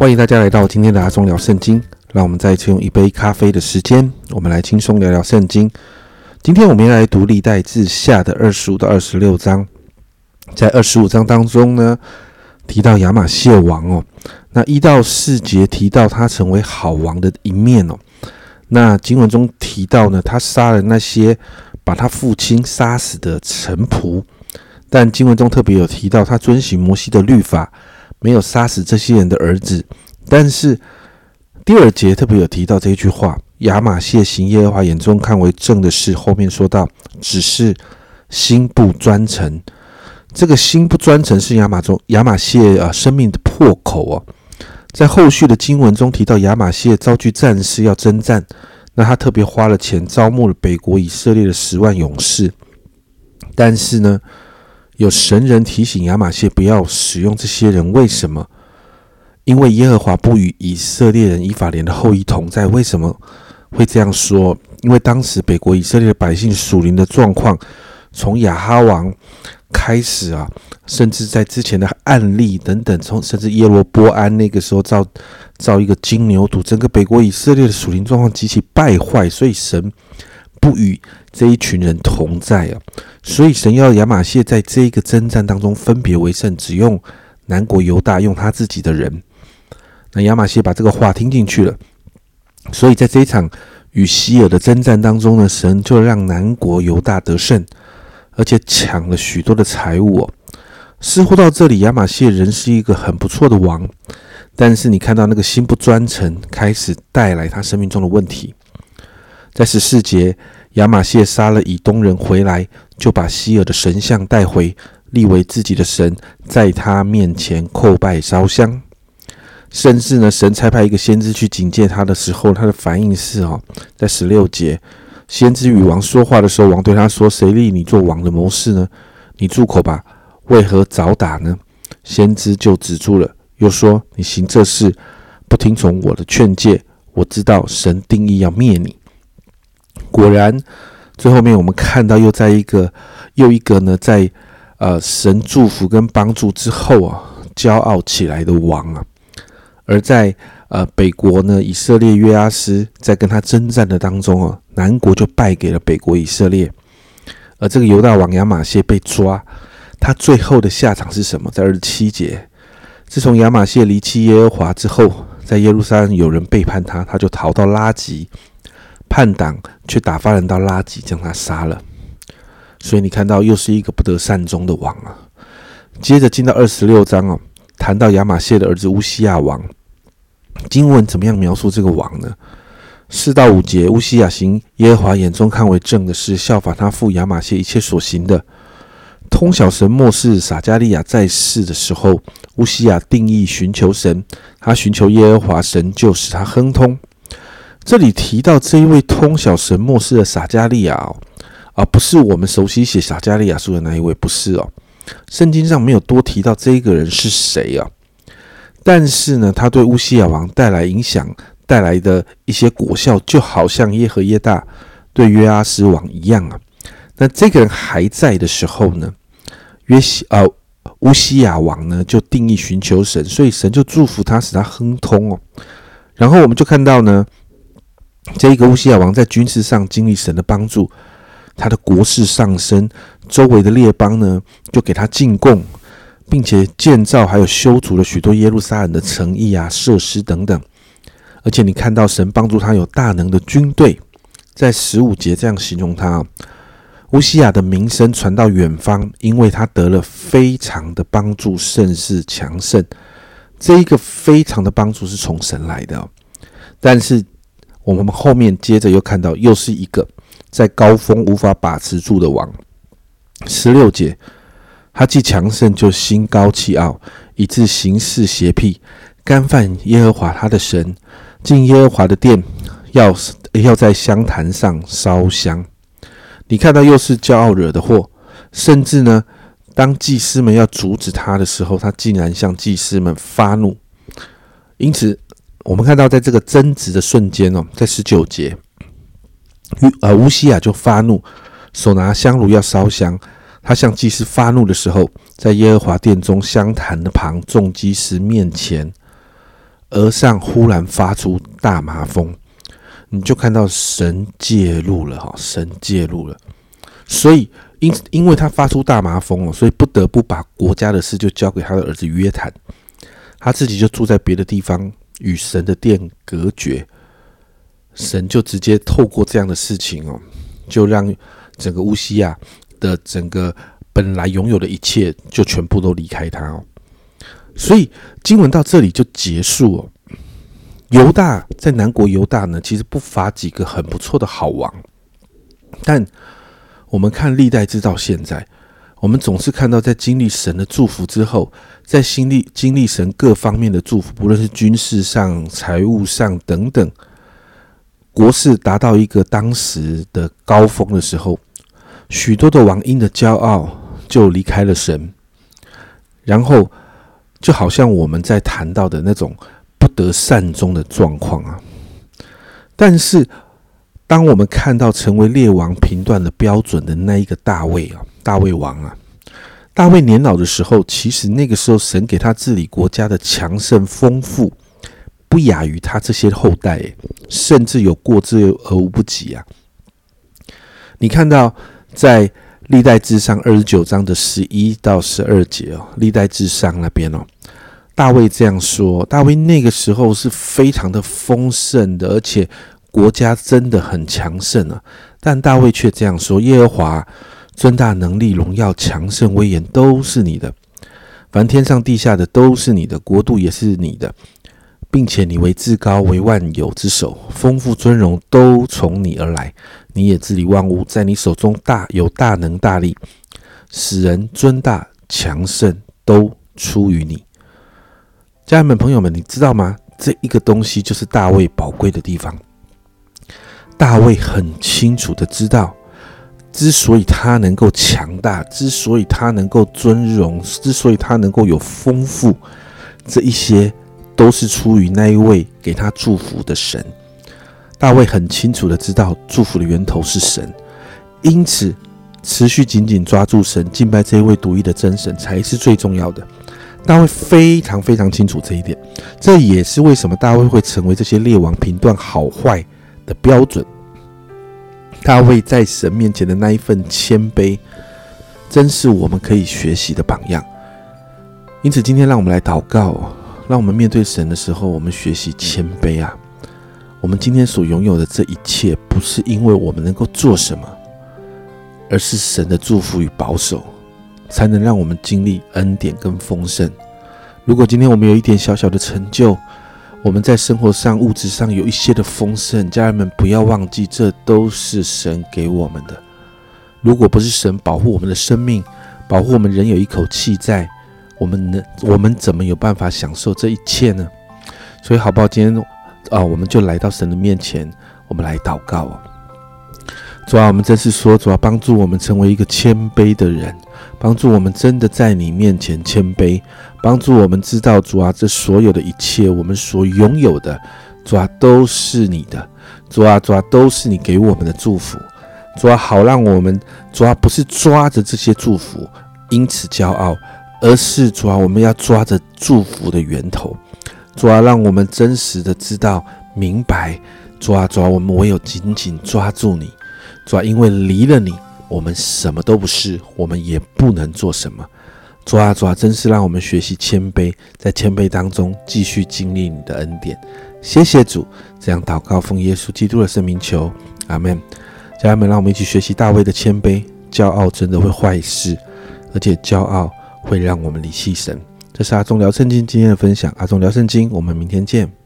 欢迎大家来到今天的阿忠聊圣经。让我们再次用一杯咖啡的时间，我们来轻松聊聊圣经。今天我们要来读历代志下的二十五到二十六章。在二十五章当中呢，提到亚玛谢王哦，那一到四节提到他成为好王的一面哦。那经文中提到呢，他杀了那些把他父亲杀死的臣仆，但经文中特别有提到他遵循摩西的律法。没有杀死这些人的儿子，但是第二节特别有提到这一句话：亚玛谢行耶和华眼中看为正的事。后面说到，只是心不专诚。这个心不专诚是亚玛中亚玛谢啊生命的破口哦。在后续的经文中提到，亚玛谢召集战士要征战，那他特别花了钱招募了北国以色列的十万勇士，但是呢？有神人提醒亚玛谢不要使用这些人，为什么？因为耶和华不与以色列人以法莲的后裔同在。为什么会这样说？因为当时北国以色列的百姓属灵的状况，从亚哈王开始啊，甚至在之前的案例等等，从甚至耶罗波安那个时候造造一个金牛犊，整个北国以色列的属灵状况极其败坏，所以神。不与这一群人同在啊，所以神要亚玛谢在这一个征战当中分别为胜，只用南国犹大用他自己的人。那亚玛谢把这个话听进去了，所以在这一场与希尔的征战当中呢，神就让南国犹大得胜，而且抢了许多的财物哦。似乎到这里，亚玛谢人是一个很不错的王，但是你看到那个心不专诚，开始带来他生命中的问题。在十四节，亚玛谢杀了以东人回来，就把希尔的神像带回，立为自己的神，在他面前叩拜烧香。甚至呢，神差派一个先知去警戒他的时候，他的反应是：哦，在十六节，先知与王说话的时候，王对他说：“谁立你做王的谋士呢？你住口吧！为何早打呢？”先知就止住了，又说：“你行这事，不听从我的劝诫，我知道神定义要灭你。”果然，最后面我们看到又在一个又一个呢，在呃神祝福跟帮助之后啊，骄傲起来的王啊，而在呃北国呢，以色列约阿斯在跟他征战的当中啊，南国就败给了北国以色列，而这个犹大王亚玛谢被抓，他最后的下场是什么？在二十七节，自从亚玛谢离弃耶和华之后，在耶路撒冷有人背叛他，他就逃到拉吉。叛党却打发人到拉吉将他杀了，所以你看到又是一个不得善终的王啊。接着进到二十六章哦，谈到亚玛谢的儿子乌西亚王，经文怎么样描述这个王呢？四到五节，乌西亚行耶和华眼中看为正的事，效法他父亚玛谢一切所行的。通晓神末世撒加利亚在世的时候，乌西亚定义寻求神，他寻求耶和华神，就使他亨通。这里提到这一位通晓神末世的撒加利亚哦，而不是我们熟悉写撒加利亚书的那一位，不是哦。圣经上没有多提到这一个人是谁啊。但是呢，他对乌西亚王带来影响，带来的一些果效，就好像耶和耶大对约阿斯王一样啊。那这个人还在的时候呢，约西呃乌西亚王呢就定义寻求神，所以神就祝福他，使他亨通哦。然后我们就看到呢。这一个乌西亚王在军事上经历神的帮助，他的国势上升，周围的列邦呢就给他进贡，并且建造还有修筑了许多耶路撒冷的城邑啊、设施等等。而且你看到神帮助他有大能的军队，在十五节这样形容他啊：乌西亚的名声传到远方，因为他得了非常的帮助，甚是强盛。这一个非常的帮助是从神来的，但是。我们后面接着又看到，又是一个在高峰无法把持住的王。十六节，他既强盛，就心高气傲，以致行事邪僻，干犯耶和华他的神，进耶和华的殿，要要在香坛上烧香。你看到又是骄傲惹的祸，甚至呢，当祭司们要阻止他的时候，他竟然向祭司们发怒，因此。我们看到，在这个争执的瞬间哦，在十九节，乌呃乌西亚就发怒，手拿香炉要烧香。他向祭司发怒的时候，在耶和华殿中香坛的旁众祭司面前，额上忽然发出大麻风，你就看到神介入了哈，神介入了，所以因因为他发出大麻风了，所以不得不把国家的事就交给他的儿子约坦，他自己就住在别的地方，与神的殿隔绝。神就直接透过这样的事情哦，就让整个乌西亚的整个本来拥有的一切，就全部都离开他哦。所以经文到这里就结束哦。犹大在南国犹大呢，其实不乏几个很不错的好王，但我们看历代直到现在，我们总是看到在经历神的祝福之后，在经历经历神各方面的祝福，不论是军事上、财务上等等。国事达到一个当时的高峰的时候，许多的王因的骄傲就离开了神，然后就好像我们在谈到的那种不得善终的状况啊。但是，当我们看到成为列王评断的标准的那一个大卫啊，大卫王啊，大卫年老的时候，其实那个时候神给他治理国家的强盛丰富。不亚于他这些后代，甚至有过之而无不及啊！你看到在历代至上二十九章的十一到十二节哦，历代至上那边哦，大卫这样说：大卫那个时候是非常的丰盛的，而且国家真的很强盛啊。但大卫却这样说：耶和华尊大能力、荣耀、强盛、威严都是你的，凡天上地下的都是你的，国度也是你的。并且你为至高，为万有之首，丰富尊荣都从你而来。你也治理万物，在你手中大有大能大力，使人尊大强盛都出于你。家人们、朋友们，你知道吗？这一个东西就是大卫宝贵的地方。大卫很清楚的知道，之所以他能够强大，之所以他能够尊荣，之所以他能够有丰富，这一些。都是出于那一位给他祝福的神。大卫很清楚的知道祝福的源头是神，因此持续紧紧抓住神，敬拜这一位独一的真神才是最重要的。大卫非常非常清楚这一点，这也是为什么大卫会成为这些列王评断好坏的标准。大卫在神面前的那一份谦卑，真是我们可以学习的榜样。因此，今天让我们来祷告。让我们面对神的时候，我们学习谦卑啊！我们今天所拥有的这一切，不是因为我们能够做什么，而是神的祝福与保守，才能让我们经历恩典跟丰盛。如果今天我们有一点小小的成就，我们在生活上、物质上有一些的丰盛，家人们不要忘记，这都是神给我们的。如果不是神保护我们的生命，保护我们人有一口气在。我们能，我们怎么有办法享受这一切呢？所以，好不好？今天啊，我们就来到神的面前，我们来祷告。主啊，我们这是说，主啊，帮助我们成为一个谦卑的人，帮助我们真的在你面前谦卑，帮助我们知道，主啊，这所有的一切，我们所拥有的，主啊，都是你的，主啊，主啊，都是你给我们的祝福，主啊，好让我们，主啊，不是抓着这些祝福，因此骄傲。而是主啊，我们要抓着祝福的源头，主啊，让我们真实的知道、明白，主啊，啊，我们唯有紧紧抓住你，主啊，因为离了你，我们什么都不是，我们也不能做什么。主啊，主啊，真是让我们学习谦卑，在谦卑当中继续经历你的恩典。谢谢主，这样祷告奉耶稣基督的圣名求，阿门。家人们，让我们一起学习大卫的谦卑。骄傲真的会坏事，而且骄傲。会让我们离弃神。这是阿忠聊圣经今天的分享。阿忠聊圣经，我们明天见。